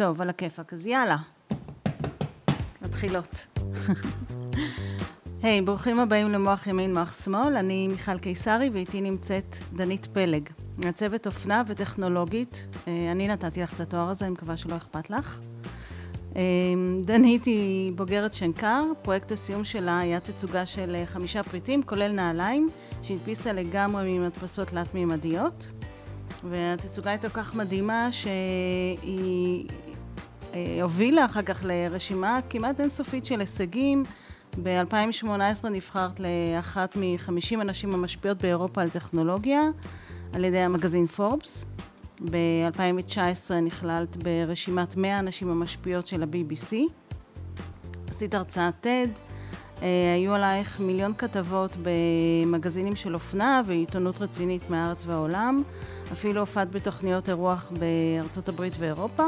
טוב, על הכיפאק, אז יאללה. מתחילות. היי, hey, ברוכים הבאים למוח ימין, מוח שמאל. אני מיכל קיסרי ואיתי נמצאת דנית פלג, מעצבת אופנה וטכנולוגית. אה, אני נתתי לך את התואר הזה, אני מקווה שלא אכפת לך. אה, דנית היא בוגרת שנקר, פרויקט הסיום שלה היה תצוגה של אה, חמישה פריטים, כולל נעליים, שהדפיסה לגמרי ממדפסות תלת-מימדיות. והתצוגה הייתה כל כך מדהימה שהיא הובילה אחר כך לרשימה כמעט אינסופית של הישגים. ב-2018 נבחרת לאחת מ-50 הנשים המשפיעות באירופה על טכנולוגיה על ידי המגזין פורבס. ב-2019 נכללת ברשימת 100 הנשים המשפיעות של ה-BBC. עשית הרצאת TED, אה, היו עלייך מיליון כתבות במגזינים של אופנה ועיתונות רצינית מהארץ והעולם. אפילו הופעת בתוכניות אירוח בארצות הברית ואירופה.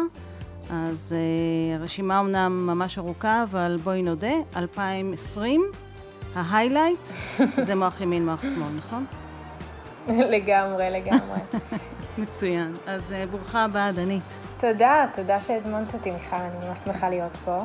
אז uh, הרשימה אמנם ממש ארוכה, אבל בואי נודה, 2020, ההיילייט זה מוח ימין, מוח שמאל, נכון? לגמרי, לגמרי. מצוין. אז uh, ברוכה הבאה, דנית. תודה, תודה שהזמנת אותי, מיכל, אני ממש שמחה להיות פה.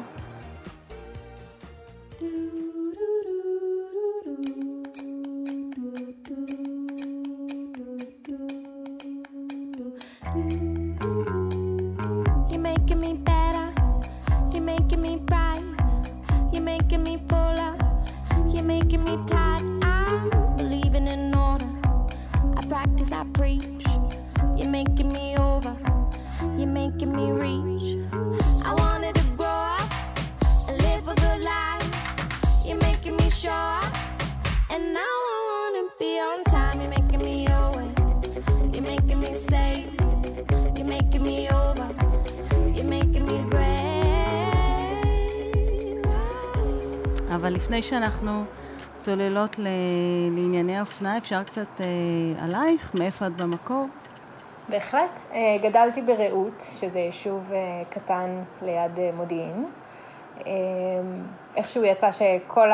לפני שאנחנו צוללות ל... לענייני האופנה, אפשר קצת אה, עלייך? מאיפה את במקור? בהחלט. אה, גדלתי ברעות, שזה יישוב אה, קטן ליד אה, מודיעין. אה, איכשהו יצא שכל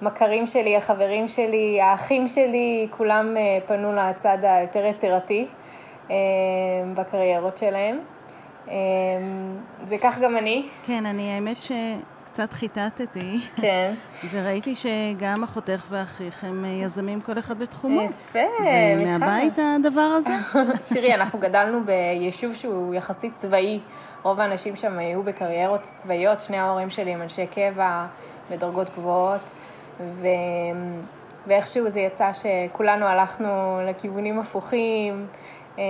המכרים שלי, החברים שלי, האחים שלי, כולם אה, פנו לצד היותר יצירתי אה, בקריירות שלהם. אה, וכך גם אני. כן, אני, האמת ש... קצת חיטטתי. כן. וראיתי שגם אחותך ואחיך הם יזמים כל אחד בתחומו. יפה, זה מיכל. מהבית הדבר הזה? תראי, אנחנו גדלנו ביישוב שהוא יחסית צבאי. רוב האנשים שם היו בקריירות צבאיות, שני ההורים שלי הם אנשי קבע בדרגות גבוהות, ו... ואיכשהו זה יצא שכולנו הלכנו לכיוונים הפוכים, אה,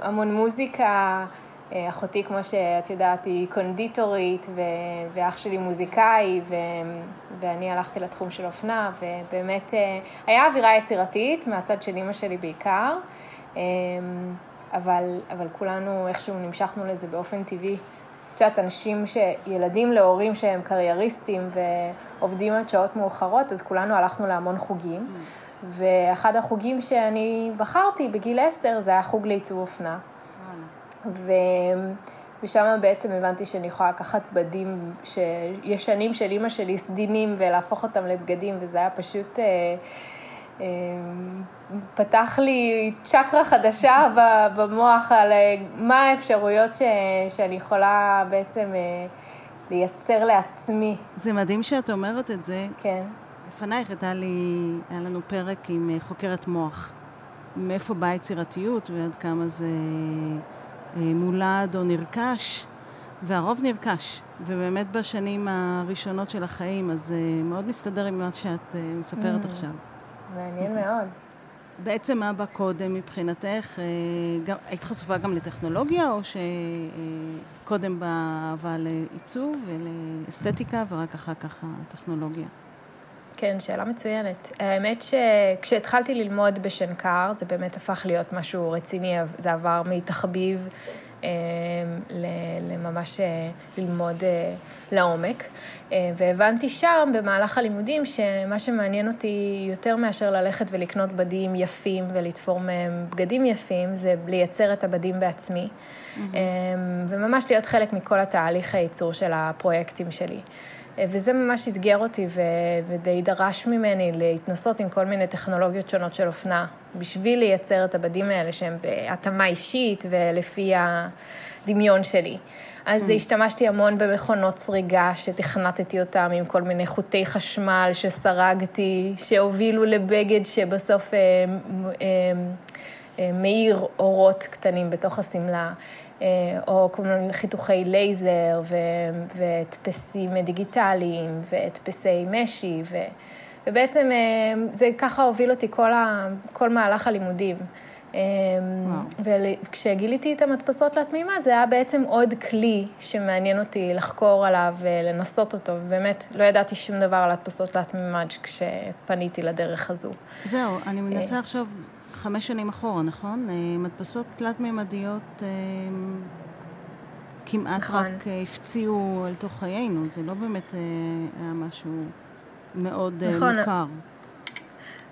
המון מוזיקה. אחותי, כמו שאת יודעת, היא קונדיטורית, ו- ואח שלי מוזיקאי, ו- ואני הלכתי לתחום של אופנה, ובאמת אה, היה אווירה יצירתית, מהצד של אימא שלי בעיקר, אה, אבל, אבל כולנו איכשהו נמשכנו לזה באופן טבעי. את יודעת, אנשים, ש... ילדים להורים שהם קרייריסטים ועובדים עד שעות מאוחרות, אז כולנו הלכנו להמון חוגים. Mm. ואחד החוגים שאני בחרתי בגיל עשר, זה היה חוג לעיצוב אופנה. ו... ושם בעצם הבנתי שאני יכולה לקחת בדים ישנים של אימא שלי, סדינים, ולהפוך אותם לבגדים, וזה היה פשוט... אה, אה, פתח לי צ'קרה חדשה במוח על אה, מה האפשרויות ש, שאני יכולה בעצם אה, לייצר לעצמי. זה מדהים שאת אומרת את זה. כן. לפנייך הייתה לי, היה לנו פרק עם אה, חוקרת מוח. מאיפה באה יצירתיות ועד כמה זה... אה, מולד או נרכש, והרוב נרכש. ובאמת בשנים הראשונות של החיים, אז uh, מאוד מסתדר עם מה שאת uh, מספרת mm, עכשיו. מעניין מאוד. בעצם מה בא קודם מבחינתך? גם, היית חשופה גם לטכנולוגיה, או שקודם בא אהבה לעיצוב ולאסתטיקה, ורק אחר כך הטכנולוגיה? כן, שאלה מצוינת. האמת שכשהתחלתי ללמוד בשנקר, זה באמת הפך להיות משהו רציני, זה עבר מתחביב אה, לממש אה, ללמוד אה, לעומק. והבנתי שם, במהלך הלימודים, שמה שמעניין אותי יותר מאשר ללכת ולקנות בדים יפים ולתפור מהם בגדים יפים, זה לייצר את הבדים בעצמי, mm-hmm. וממש להיות חלק מכל התהליך הייצור של הפרויקטים שלי. אה, וזה ממש אתגר אותי ו... ודי דרש ממני להתנסות עם כל מיני טכנולוגיות שונות של אופנה, בשביל לייצר את הבדים האלה שהם בהתאמה אישית ולפי הדמיון שלי. אז mm. השתמשתי המון במכונות סריגה, שתכנתתי אותם עם כל מיני חוטי חשמל שסרגתי, שהובילו לבגד שבסוף אה, אה, אה, מאיר אורות קטנים בתוך השמלה. אה, או כל מיני חיתוכי לייזר והדפסים דיגיטליים והדפסי משי, ו, ובעצם אה, זה ככה הוביל אותי כל, ה, כל מהלך הלימודים. אה, וכשגיליתי את המדפסות תלת מימד, זה היה בעצם עוד כלי שמעניין אותי לחקור עליו ולנסות אותו, ובאמת לא ידעתי שום דבר על הדפסות תלת מימד כשפניתי לדרך הזו. זהו, אני מנסה עכשיו חמש שנים אחורה, נכון? אה, מדפסות תלת-ממדיות אה, כמעט נכון. רק אה, הפציעו אל תוך חיינו, זה לא באמת היה משהו מאוד נכון. מוכר.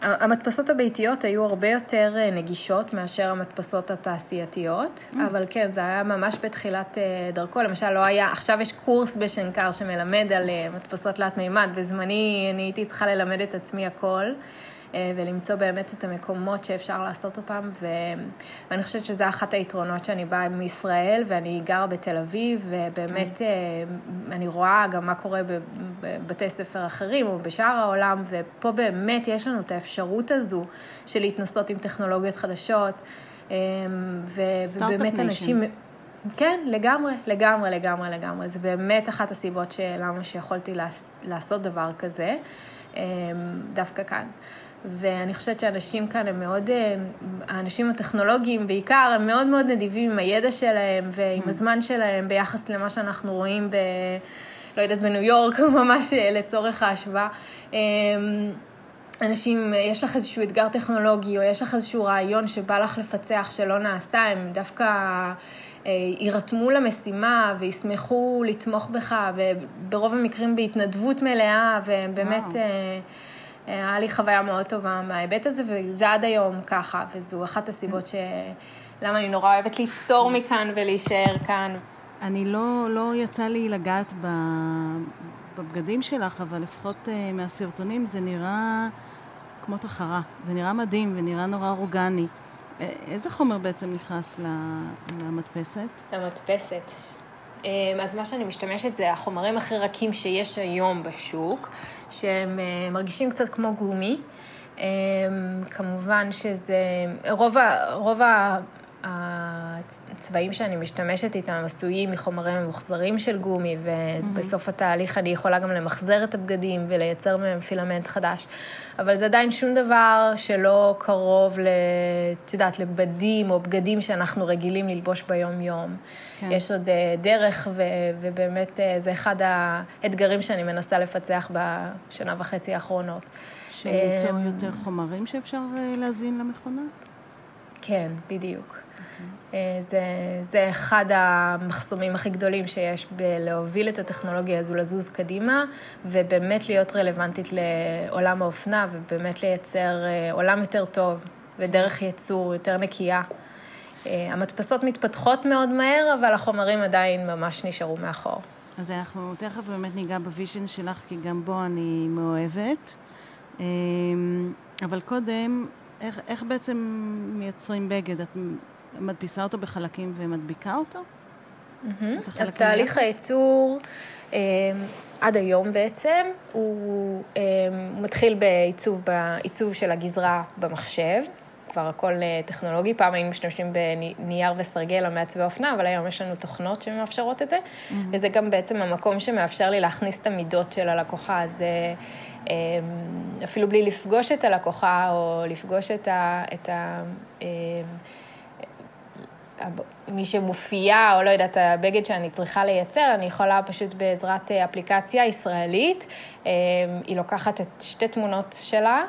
המדפסות הביתיות היו הרבה יותר נגישות מאשר המדפסות התעשייתיות, mm. אבל כן, זה היה ממש בתחילת דרכו. למשל, לא היה, עכשיו יש קורס בשנקר שמלמד על מדפסות תלת מימד, בזמני אני הייתי צריכה ללמד את עצמי הכל. אה, ולמצוא באמת את המקומות שאפשר לעשות אותם, ואני חושבת שזה אחת היתרונות שאני באה מישראל, ואני גרה בתל אביב, ובאמת כן. אה, אני רואה גם מה קורה בבתי ספר אחרים או בשאר העולם, ופה באמת יש לנו את האפשרות הזו של להתנסות עם טכנולוגיות חדשות, אה, ובאמת אנשים... כן, לגמרי, לגמרי, לגמרי, לגמרי. זה באמת אחת הסיבות למה שיכולתי לעשות דבר כזה, דווקא כאן. ואני חושבת שהאנשים כאן הם מאוד, אה, האנשים הטכנולוגיים בעיקר, הם מאוד מאוד נדיבים עם הידע שלהם ועם mm. הזמן שלהם ביחס למה שאנחנו רואים ב... לא יודעת, בניו יורק, ממש אה, לצורך ההשוואה. אמ, אנשים, יש לך איזשהו אתגר טכנולוגי, או יש לך איזשהו רעיון שבא לך לפצח שלא נעשה, הם דווקא אה, יירתמו למשימה וישמחו לתמוך בך, וברוב המקרים בהתנדבות מלאה, והם באמת... וואו. היה לי חוויה מאוד טובה מההיבט הזה, וזה עד היום ככה, וזו אחת הסיבות ש... למה אני נורא אוהבת ליצור מכאן ולהישאר כאן. אני לא, לא יצא לי לגעת ב, בבגדים שלך, אבל לפחות uh, מהסרטונים זה נראה כמו תחרה. זה נראה מדהים ונראה נורא אורגני. איזה חומר בעצם נכנס למדפסת? למדפסת. אז מה שאני משתמשת זה החומרים הכי רכים שיש היום בשוק, שהם אה, מרגישים קצת כמו גומי. אמ, כמובן שזה, רוב, רוב הצבעים שאני משתמשת איתם עשויים מחומרים ממוחזרים של גומי, ובסוף התהליך אני יכולה גם למחזר את הבגדים ולייצר מהם פילמנט חדש. אבל זה עדיין שום דבר שלא קרוב, את יודעת, לבדים או בגדים שאנחנו רגילים ללבוש ביום-יום. כן. יש עוד אה, דרך, ו, ובאמת אה, זה אחד האתגרים שאני מנסה לפצח בשנה וחצי האחרונות. שליצור אמ, יותר חומרים שאפשר אה, להזין למכונה? כן, בדיוק. אה, זה, זה אחד המחסומים הכי גדולים שיש בלהוביל את הטכנולוגיה הזו לזוז קדימה, ובאמת להיות רלוונטית לעולם האופנה, ובאמת לייצר אה, עולם יותר טוב, ודרך ייצור יותר נקייה. אה, המדפסות מתפתחות מאוד מהר, אבל החומרים עדיין ממש נשארו מאחור. אז אנחנו תכף באמת ניגע ב vision שלך, כי גם בו אני מאוהבת. אבל קודם, איך, איך בעצם מייצרים בגד? את מדפיסה אותו בחלקים ומדביקה אותו? אז תהליך הייצור אה, עד היום בעצם, הוא אה, מתחיל בעיצוב, בעיצוב של הגזרה במחשב. כבר הכל אה, טכנולוגי, פעם היינו משתמשים בנייר וסרגל המעצבי אופנה, אבל היום יש לנו תוכנות שמאפשרות את זה, mm-hmm. וזה גם בעצם המקום שמאפשר לי להכניס את המידות של הלקוחה, אז אפילו בלי לפגוש את הלקוחה, או לפגוש את ה... את ה מי שמופיעה, או לא יודעת, הבגד שאני צריכה לייצר, אני יכולה פשוט בעזרת אה, אפליקציה ישראלית, אה, היא לוקחת את שתי תמונות שלה,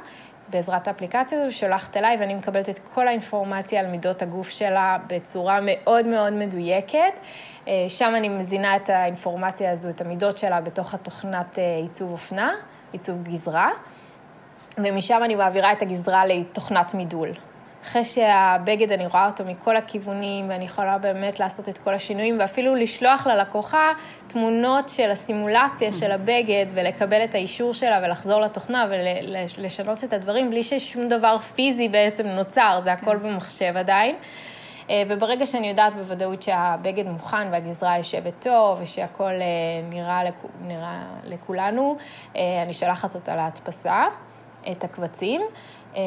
בעזרת האפליקציה הזו, שולחת אליי, ואני מקבלת את כל האינפורמציה על מידות הגוף שלה בצורה מאוד מאוד מדויקת. אה, שם אני מזינה את האינפורמציה הזו, את המידות שלה, בתוך התוכנת עיצוב אופנה, עיצוב גזרה, ומשם אני מעבירה את הגזרה לתוכנת מידול. אחרי שהבגד, אני רואה אותו מכל הכיוונים, ואני יכולה באמת לעשות את כל השינויים, ואפילו לשלוח ללקוחה תמונות של הסימולציה של הבגד, ולקבל את האישור שלה, ולחזור לתוכנה, ולשנות את הדברים, בלי ששום דבר פיזי בעצם נוצר, זה הכל כן. במחשב עדיין. וברגע שאני יודעת בוודאות שהבגד מוכן והגזרה יושבת טוב ושהכול נראה, נראה לכולנו, אני שולחת אותה להדפסה, את הקבצים. אמ,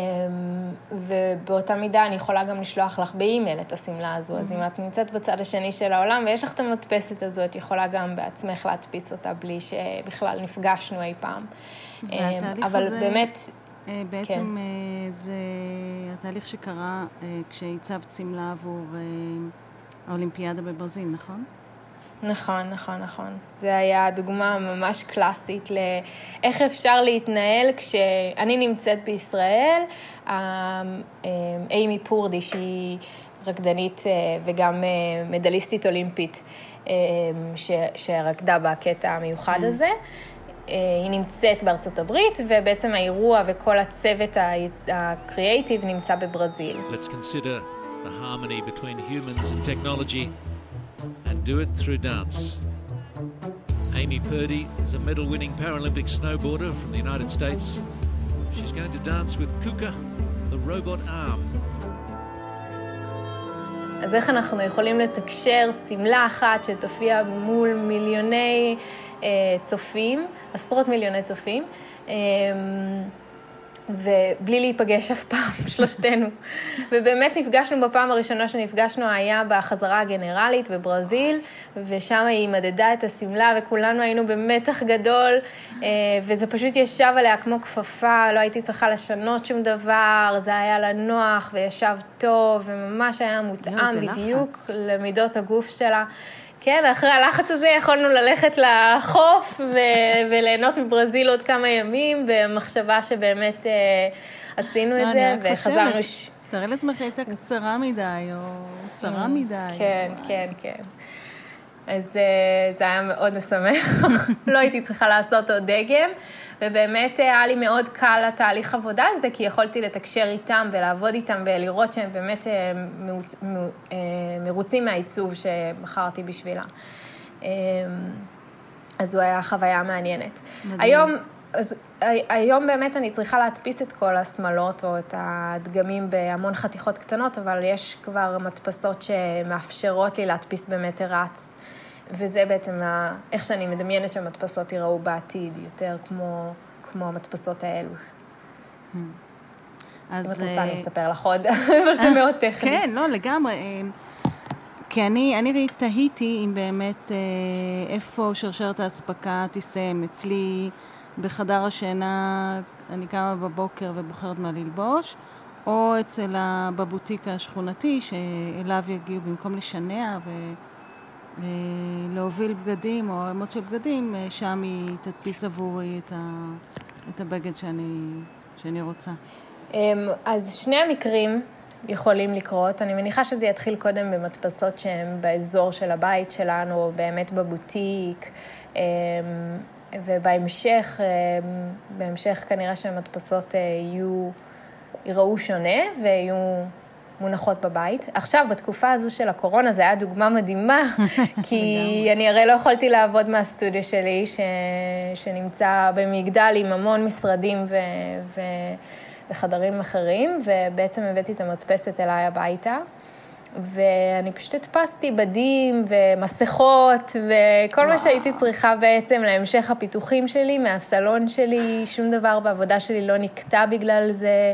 ובאותה מידה אני יכולה גם לשלוח לך באימייל את השמלה הזו, אז אם mm-hmm. את נמצאת בצד השני של העולם ויש לך את המדפסת הזו, את יכולה גם בעצמך להדפיס אותה בלי שבכלל נפגשנו אי פעם. והתהליך אבל הזה, באמת... אה, בעצם כן. אה, זה התהליך שקרה אה, כשהצבת שמלה עבור האולימפיאדה בברזיל, נכון? נכון, נכון, נכון. זה היה דוגמה ממש קלאסית לאיך אפשר להתנהל כשאני נמצאת בישראל, אה, אימי פורדי, שהיא רקדנית אה, וגם אה, מדליסטית אולימפית, שרקדה בקטע המיוחד כן. הזה. היא נמצאת בארצות הברית, ובעצם האירוע וכל הצוות הקריאייטיב נמצא בברזיל. Let's consider the harmony between humans and technology. And do it through dance. Amy Purdy is a medal winning Paralympic snowboarder from the United States. She's going to dance with Kuka, the robot arm. אז איך אנחנו יכולים לתקשר שמלה אחת שתופיע מול מיליוני אה, צופים, עשרות מיליוני צופים, אה, ובלי להיפגש אף פעם, שלושתנו. ובאמת נפגשנו בפעם הראשונה שנפגשנו היה בחזרה הגנרלית בברזיל, ושם היא מדדה את השמלה וכולנו היינו במתח גדול, אה, וזה פשוט ישב עליה כמו כפפה, לא הייתי צריכה לשנות שום דבר, זה היה לה נוח וישב טוב, וממש היה מותאם בדיוק למידות הגוף שלה. כן, אחרי הלחץ הזה יכולנו ללכת לחוף ו- וליהנות מברזיל עוד כמה ימים, במחשבה שבאמת אה, עשינו את זה, וחזרנו... ש... תארי לעצמך הייתה קצרה מדי, או צרה mm, מדי. כן, כן, כן. אז אה, זה היה מאוד משמח, לא הייתי צריכה לעשות עוד דגם, ובאמת אה, היה לי מאוד קל התהליך עבודה הזה, כי יכולתי לתקשר איתם ולעבוד איתם ולראות שהם באמת אה, מרוצים מהעיצוב שבחרתי בשבילה. אז זו הייתה חוויה מעניינת. מדהים. היום, אז היום באמת אני צריכה להדפיס את כל השמלות או את הדגמים בהמון חתיכות קטנות, אבל יש כבר מדפסות שמאפשרות לי להדפיס במטר רץ. וזה בעצם ה... איך שאני מדמיינת שהמדפסות ייראו בעתיד, יותר כמו, כמו המדפסות האלו. Hmm. אז... אם את רוצה, אני אה, אספר לך עוד, אבל זה מאוד טכני. כן, לא, לגמרי. אה, כי אני, אני תהיתי אם באמת אה, איפה שרשרת האספקה תסתיים. אצלי בחדר השינה אני קמה בבוקר ובוחרת מה ללבוש, או אצל בבוטיק השכונתי, שאליו יגיעו במקום לשנע ו... אה, להוביל בגדים או עמוד של בגדים, אה, שם היא תדפיס עבורי את, ה, את הבגד שאני, שאני רוצה. אמ, אז שני המקרים יכולים לקרות. אני מניחה שזה יתחיל קודם במדפסות שהן באזור של הבית שלנו, או באמת בבוטיק, אמ, ובהמשך, אמ, בהמשך כנראה שהמדפסות אה, יהיו, ייראו שונה ויהיו מונחות בבית. עכשיו, בתקופה הזו של הקורונה, זו הייתה דוגמה מדהימה, כי אני הרי לא יכולתי לעבוד מהסטודיו שלי, ש... שנמצא במגדל עם המון משרדים ו... ו... וחדרים אחרים, ובעצם הבאתי את המדפסת אליי הביתה. ואני פשוט הדפסתי בדים ומסכות וכל וואו. מה שהייתי צריכה בעצם להמשך הפיתוחים שלי מהסלון שלי, שום דבר בעבודה שלי לא נקטע בגלל זה.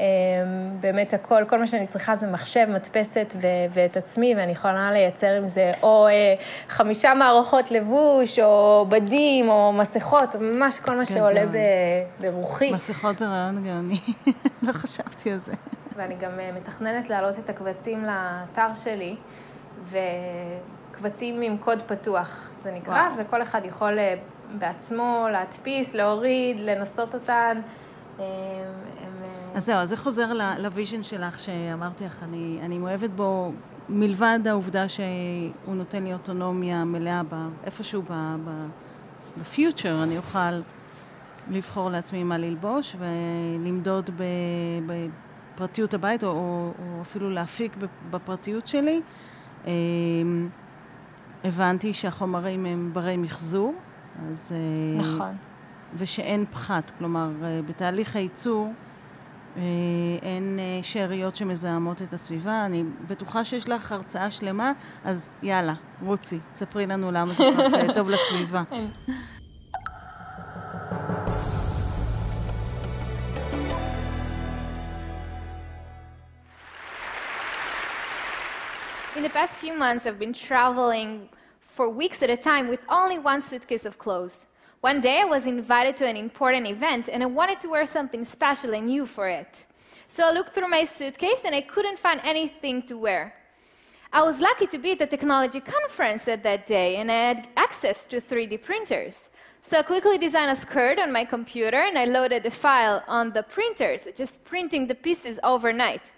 אמ, באמת הכל, כל מה שאני צריכה זה מחשב, מדפסת ו- ואת עצמי, ואני יכולה לייצר עם זה או אה, חמישה מערכות לבוש, או בדים, או מסכות, ממש כל מה שעולה ברוחי. מסכות זה רעיון גאוני, לא חשבתי על זה. ואני גם אה, מתכננת להעלות את הקבצים לאתר שלי, וקבצים עם קוד פתוח, זה נקרא, וואו. וכל אחד יכול אה, בעצמו להדפיס, להוריד, לנסות אותן. אמ, אז זהו, אז זה חוזר ל vision שלך שאמרתי לך, אני, אני מאוהבת בו מלבד העובדה שהוא נותן לי אוטונומיה מלאה איפשהו בפיוטר, אני אוכל לבחור לעצמי מה ללבוש ולמדוד בפרטיות הבית, או, או, או אפילו להפיק בפרטיות שלי. אמ, הבנתי שהחומרים הם ברי מחזור, אז... אה, נכון. ושאין פחת, כלומר, אה, בתהליך הייצור... אין שאריות שמזהמות את הסביבה. אני בטוחה שיש לך הרצאה שלמה, אז יאללה, רוצי, ספרי לנו למה זה כל כך טוב לסביבה. In the past few months, I've been traveling for weeks at a time with only one suitcase of clothes. One day, I was invited to an important event, and I wanted to wear something special and new for it. So I looked through my suitcase, and I couldn't find anything to wear. I was lucky to be at a technology conference at that day, and I had access to 3D printers. So I quickly designed a skirt on my computer, and I loaded the file on the printers, just printing the pieces overnight.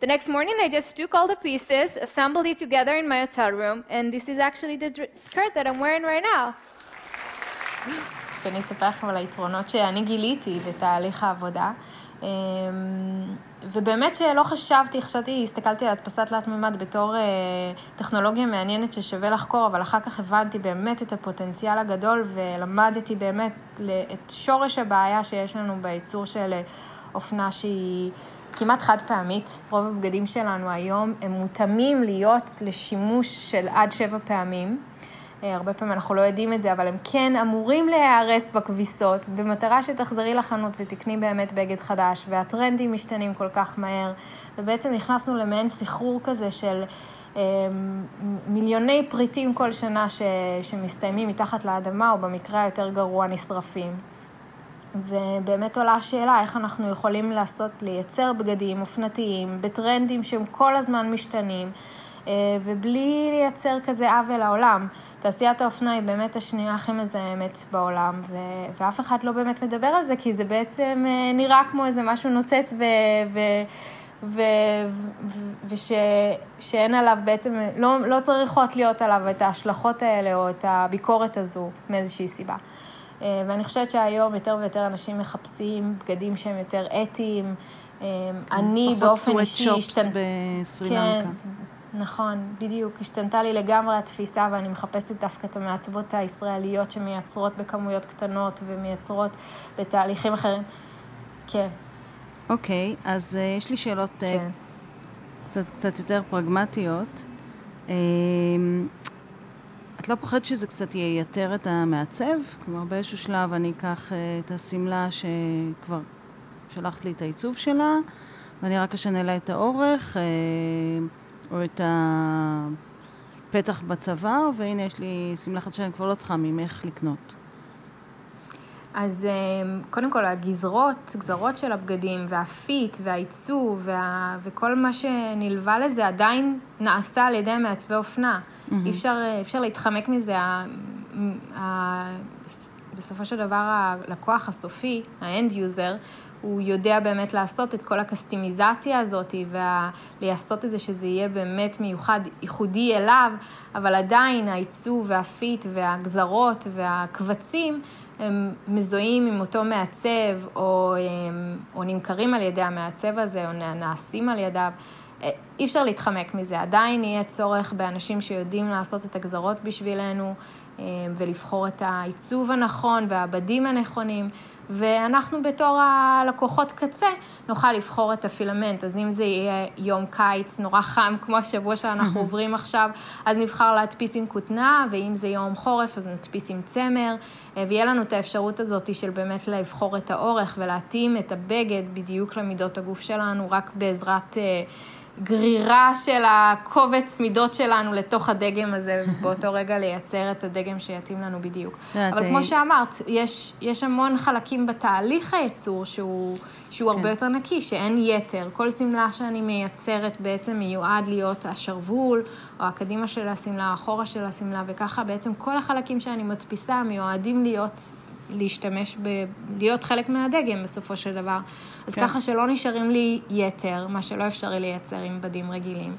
The next morning, I just took all the pieces, assembled it together in my hotel room, and this is actually the skirt that I'm wearing right now. אני אספר לכם על היתרונות שאני גיליתי בתהליך העבודה. ובאמת שלא חשבתי, חשבתי, הסתכלתי על הדפסת תלת מימד בתור אה, טכנולוגיה מעניינת ששווה לחקור, אבל אחר כך הבנתי באמת את הפוטנציאל הגדול ולמדתי באמת את שורש הבעיה שיש לנו בייצור של אופנה שהיא כמעט חד פעמית. רוב הבגדים שלנו היום הם מותאמים להיות לשימוש של עד שבע פעמים. אה, הרבה פעמים אנחנו לא יודעים את זה, אבל הם כן אמורים להיהרס בכביסות, במטרה שתחזרי לחנות ותקני באמת בגד חדש, והטרנדים משתנים כל כך מהר, ובעצם נכנסנו למעין סחרור כזה של אה, מיליוני פריטים כל שנה ש, שמסתיימים מתחת לאדמה, או במקרה היותר גרוע נשרפים. ובאמת עולה השאלה איך אנחנו יכולים לעשות, לייצר בגדים אופנתיים בטרנדים שהם כל הזמן משתנים, ובלי לייצר כזה עוול לעולם. תעשיית האופנה היא באמת השנייה הכי מזהמת בעולם, ו- ואף אחד לא באמת מדבר על זה, כי זה בעצם אה, נראה כמו איזה משהו נוצץ ו... ו- ושאין עליו בעצם, לא, לא צריכות להיות עליו את ההשלכות האלה או את הביקורת הזו מאיזושהי סיבה. אה, ואני חושבת שהיום יותר ויותר אנשים מחפשים בגדים שהם יותר אתיים. אה, אני באופן אישי... פחות סוואט שופס בסרילנקה. כן, נכון, בדיוק. השתנתה לי לגמרי התפיסה, ואני מחפשת דווקא את המעצבות הישראליות שמייצרות בכמויות קטנות ומייצרות בתהליכים אחרים. כן. אוקיי, okay, אז uh, יש לי שאלות uh, כן. קצת, קצת יותר פרגמטיות. Uh, את לא פוחדת שזה קצת ייתר את המעצב? כלומר, באיזשהו שלב אני אקח uh, את השמלה שכבר שלחת לי את העיצוב שלה, ואני רק אשנה לה את האורך. Uh, או את הפתח בצוואר, והנה יש לי שמלה חדשה שאני כבר לא צריכה ממך לקנות. אז אה, קודם כל, הגזרות, גזרות של הבגדים, וה fit, והעיצוב, וה... וכל מה שנלווה לזה עדיין נעשה על ידי מעצבי אופנה. Mm-hmm. אי אפשר, אה, אפשר להתחמק מזה. ה... ה... בסופו של דבר, הלקוח הסופי, ה end user, הוא יודע באמת לעשות את כל הקסטומיזציה הזאת ולעשות את זה שזה יהיה באמת מיוחד, ייחודי אליו, אבל עדיין העיצוב וה fit והגזרות והקבצים הם מזוהים עם אותו מעצב או, או נמכרים על ידי המעצב הזה או נעשים על ידיו. אי אפשר להתחמק מזה, עדיין יהיה צורך באנשים שיודעים לעשות את הגזרות בשבילנו ולבחור את העיצוב הנכון והבדים הנכונים. ואנחנו בתור הלקוחות קצה נוכל לבחור את הפילמנט. אז אם זה יהיה יום קיץ נורא חם, כמו השבוע שאנחנו עוברים עכשיו, אז נבחר להדפיס עם כותנה, ואם זה יום חורף, אז נדפיס עם צמר, אה, ויהיה לנו את האפשרות הזאת של באמת לבחור את האורך ולהתאים את הבגד בדיוק למידות הגוף שלנו, רק בעזרת... אה, גרירה של הקובץ מידות שלנו לתוך הדגם הזה, ובאותו רגע לייצר את הדגם שיתאים לנו בדיוק. אבל כמו שאמרת, יש, יש המון חלקים בתהליך הייצור שהוא, שהוא הרבה כן. יותר נקי, שאין יתר. כל שמלה שאני מייצרת בעצם מיועד להיות השרוול, או הקדימה של השמלה, האחורה של השמלה, וככה בעצם כל החלקים שאני מדפיסה מיועדים להיות להשתמש ב... להיות חלק מהדגם בסופו של דבר. אז כן. ככה שלא נשארים לי יתר, מה שלא אפשרי לייצר עם בדים רגילים.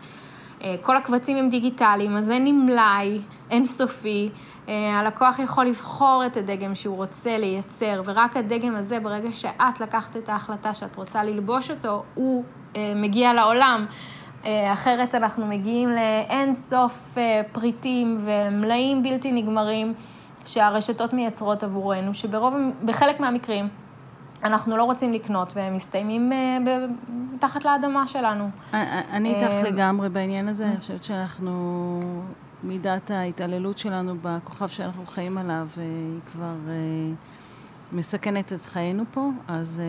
אה, כל הקבצים הם דיגיטליים, אז אין לי מלאי אינסופי. אה, הלקוח יכול לבחור את הדגם שהוא רוצה לייצר, ורק הדגם הזה, ברגע שאת לקחת את ההחלטה שאת רוצה ללבוש אותו, הוא אה, מגיע לעולם. אחרת אנחנו מגיעים לאין סוף פריטים ומלאים בלתי נגמרים שהרשתות מייצרות עבורנו, שברוב, בחלק מהמקרים אנחנו לא רוצים לקנות, והם מסתיימים מתחת לאדמה שלנו. אני איתך לגמרי בעניין הזה, אני חושבת שאנחנו, מידת ההתעללות שלנו בכוכב שאנחנו חיים עליו, היא כבר מסכנת את חיינו פה, אז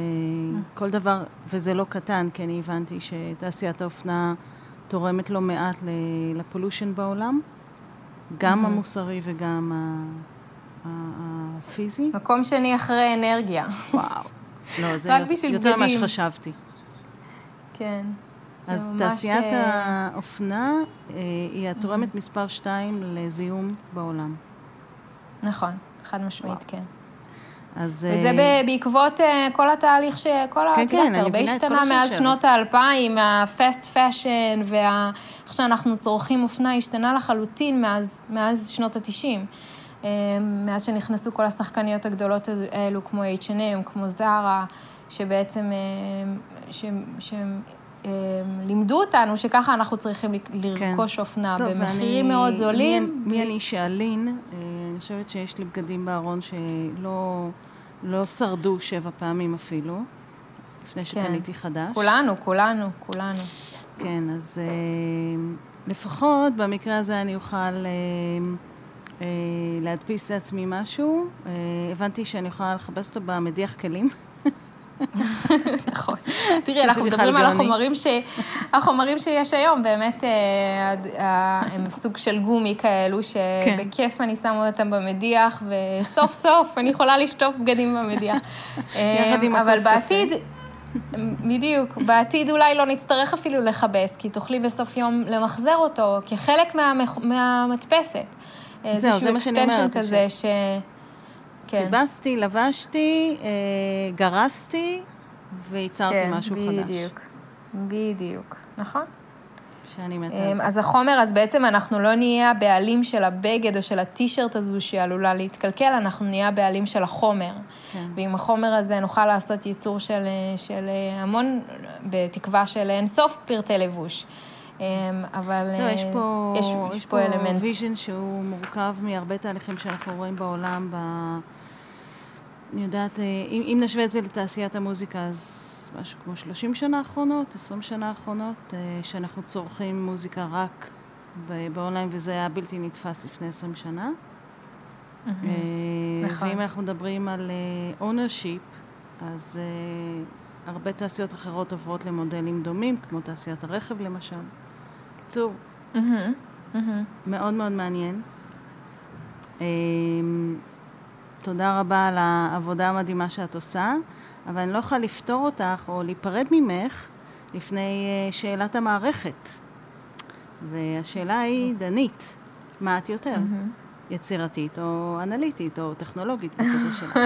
כל דבר, וזה לא קטן, כי אני הבנתי שתעשיית האופנה תורמת לא מעט לפולושן בעולם, גם המוסרי וגם הפיזי. מקום שני אחרי אנרגיה. וואו. לא, זה יותר ממה שחשבתי. כן. אז תעשיית האופנה היא התורמת מספר שתיים לזיהום בעולם. נכון, חד משמעית, כן. אז... וזה בעקבות כל התהליך ש... כל כן, כן, הרבה השתנה מאז שנות האלפיים, ה fast fashion ואיך שאנחנו צורכים אופנה השתנה לחלוטין מאז, מאז שנות התשעים. מאז שנכנסו כל השחקניות הגדולות האלו, כמו H&M, כמו זרה, שבעצם, שהם לימדו אותנו שככה אנחנו צריכים לרכוש כן. אופנה טוב, במחירים ואני, מאוד זולים. מי, מי אני שאלין, אני חושבת שיש לי בגדים בארון שלא לא שרדו שבע פעמים אפילו, לפני שקניתי כן. חדש. כולנו, כולנו, כולנו. כן, אז לפחות במקרה הזה אני אוכל... אה, להדפיס לעצמי משהו. אה, הבנתי שאני יכולה לכבס אותו במדיח כלים. נכון. תראי, אנחנו מדברים על החומרים, ש... החומרים שיש היום, באמת אה, הם סוג של גומי כאלו, כן. שבכיף אני שמה אותם במדיח, וסוף סוף אני יכולה לשטוף בגדים במדיח. יחד עם. אבל בעתיד... בדיוק. בעתיד אולי לא נצטרך אפילו לכבס, כי תוכלי בסוף יום למחזר אותו כחלק מהמדפסת. זהו, זה מה שאני אומרת. כזה ש... כן. קיבסתי, לבשתי, אה, גרסתי וייצרתי כן, משהו בדיוק, חדש. בדיוק, בדיוק, נכון. שאני מתה על זה. אז החומר, אז בעצם אנחנו לא נהיה הבעלים של הבגד או של הטישרט הזו שעלולה להתקלקל, אנחנו נהיה הבעלים של החומר. כן. ועם החומר הזה נוכל לעשות ייצור של, של המון, בתקווה של אינסוף פרטי לבוש. אמ, אבל לא, יש פה, יש, יש יש פה אלמנט. vision שהוא מורכב מהרבה תהליכים שאנחנו רואים בעולם, ב... אני יודעת, אה, אם, אם נשווה את זה לתעשיית המוזיקה, אז משהו כמו 30 שנה האחרונות, 20 שנה האחרונות, אה, שאנחנו צורכים מוזיקה רק באונליין, וזה היה בלתי נתפס לפני 20 שנה. נכון. ואם אנחנו מדברים על ownership, אז הרבה תעשיות אחרות עוברות למודלים דומים, כמו תעשיית הרכב למשל. בקיצור, mm-hmm, mm-hmm. מאוד מאוד מעניין. אמ, תודה רבה על העבודה המדהימה שאת עושה, אבל אני לא יכולה לפתור אותך או להיפרד ממך לפני אה, שאלת המערכת. והשאלה היא, דנית, מה את יותר? Mm-hmm. יצירתית או אנליטית או טכנולוגית בקטע שלך?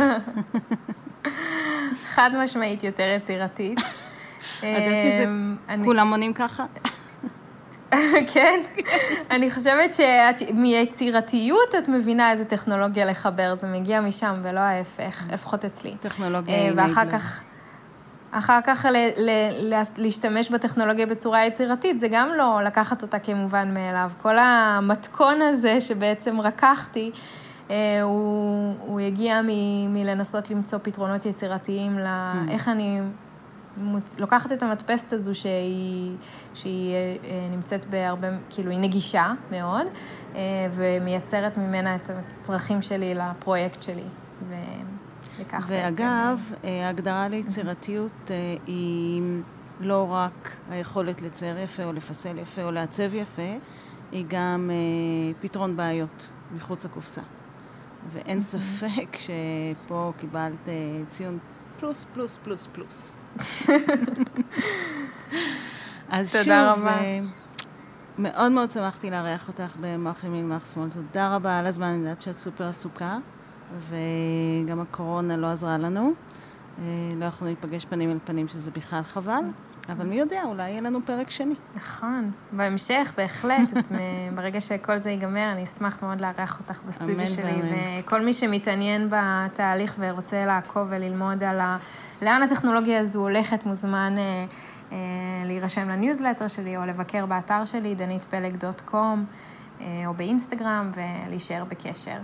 חד משמעית יותר יצירתית. את יודעת שזה, אמ, כולם עונים ככה? כן? אני חושבת שמיצירתיות את מבינה איזה טכנולוגיה לחבר, זה מגיע משם ולא ההפך, לפחות אצלי. טכנולוגיה היא אה, ואחר כך... אחר כך ל, ל, ל, להשתמש בטכנולוגיה בצורה יצירתית, זה גם לא לקחת אותה כמובן מאליו. כל המתכון הזה שבעצם רקחתי, אה, הוא, הוא הגיע מ, מלנסות למצוא פתרונות יצירתיים לאיך mm. אני מוצ... לוקחת את המדפסת הזו שהיא, שהיא אה, נמצאת בהרבה, כאילו היא נגישה מאוד, אה, ומייצרת ממנה את הצרכים שלי לפרויקט שלי. ו... ואגב, אה, ההגדרה ליצירתיות היא לא רק היכולת לצייר יפה או לפסל יפה או לעצב יפה, היא גם פתרון בעיות מחוץ לקופסה. ואין ספק שפה קיבלת ציון פלוס, פלוס, פלוס, פלוס. אז תודה שוב, רבה. אה, מאוד מאוד שמחתי לארח אותך במוח ימין מוח שמאל. תודה רבה על הזמן, אני יודעת שאת סופר עסוקה, וגם הקורונה לא עזרה לנו. אה, לא יכולנו להיפגש פנים אל פנים, שזה בכלל חבל. אבל מי יודע, אולי יהיה לנו פרק שני. נכון, בהמשך, בהחלט. את, ברגע שכל זה ייגמר, אני אשמח מאוד לארח אותך בסטודיו שלי. וכל מי שמתעניין בתהליך ורוצה לעקוב וללמוד על ה... לאן הטכנולוגיה הזו הולכת, מוזמן אה, אה, להירשם לניוזלטר שלי או לבקר באתר שלי, danitpeleg.com, אה, או באינסטגרם, ולהישאר בקשר.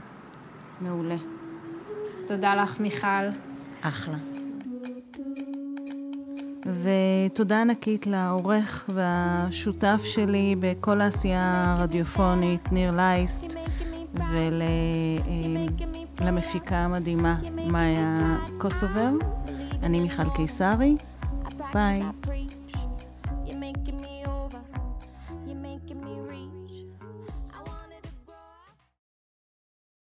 מעולה. תודה לך, מיכל. אחלה. ותודה ענקית לעורך והשותף שלי בכל העשייה הרדיופונית, ניר לייסט, ולמפיקה המדהימה, מאיה קוסובר. אני מיכל קיסרי, ביי.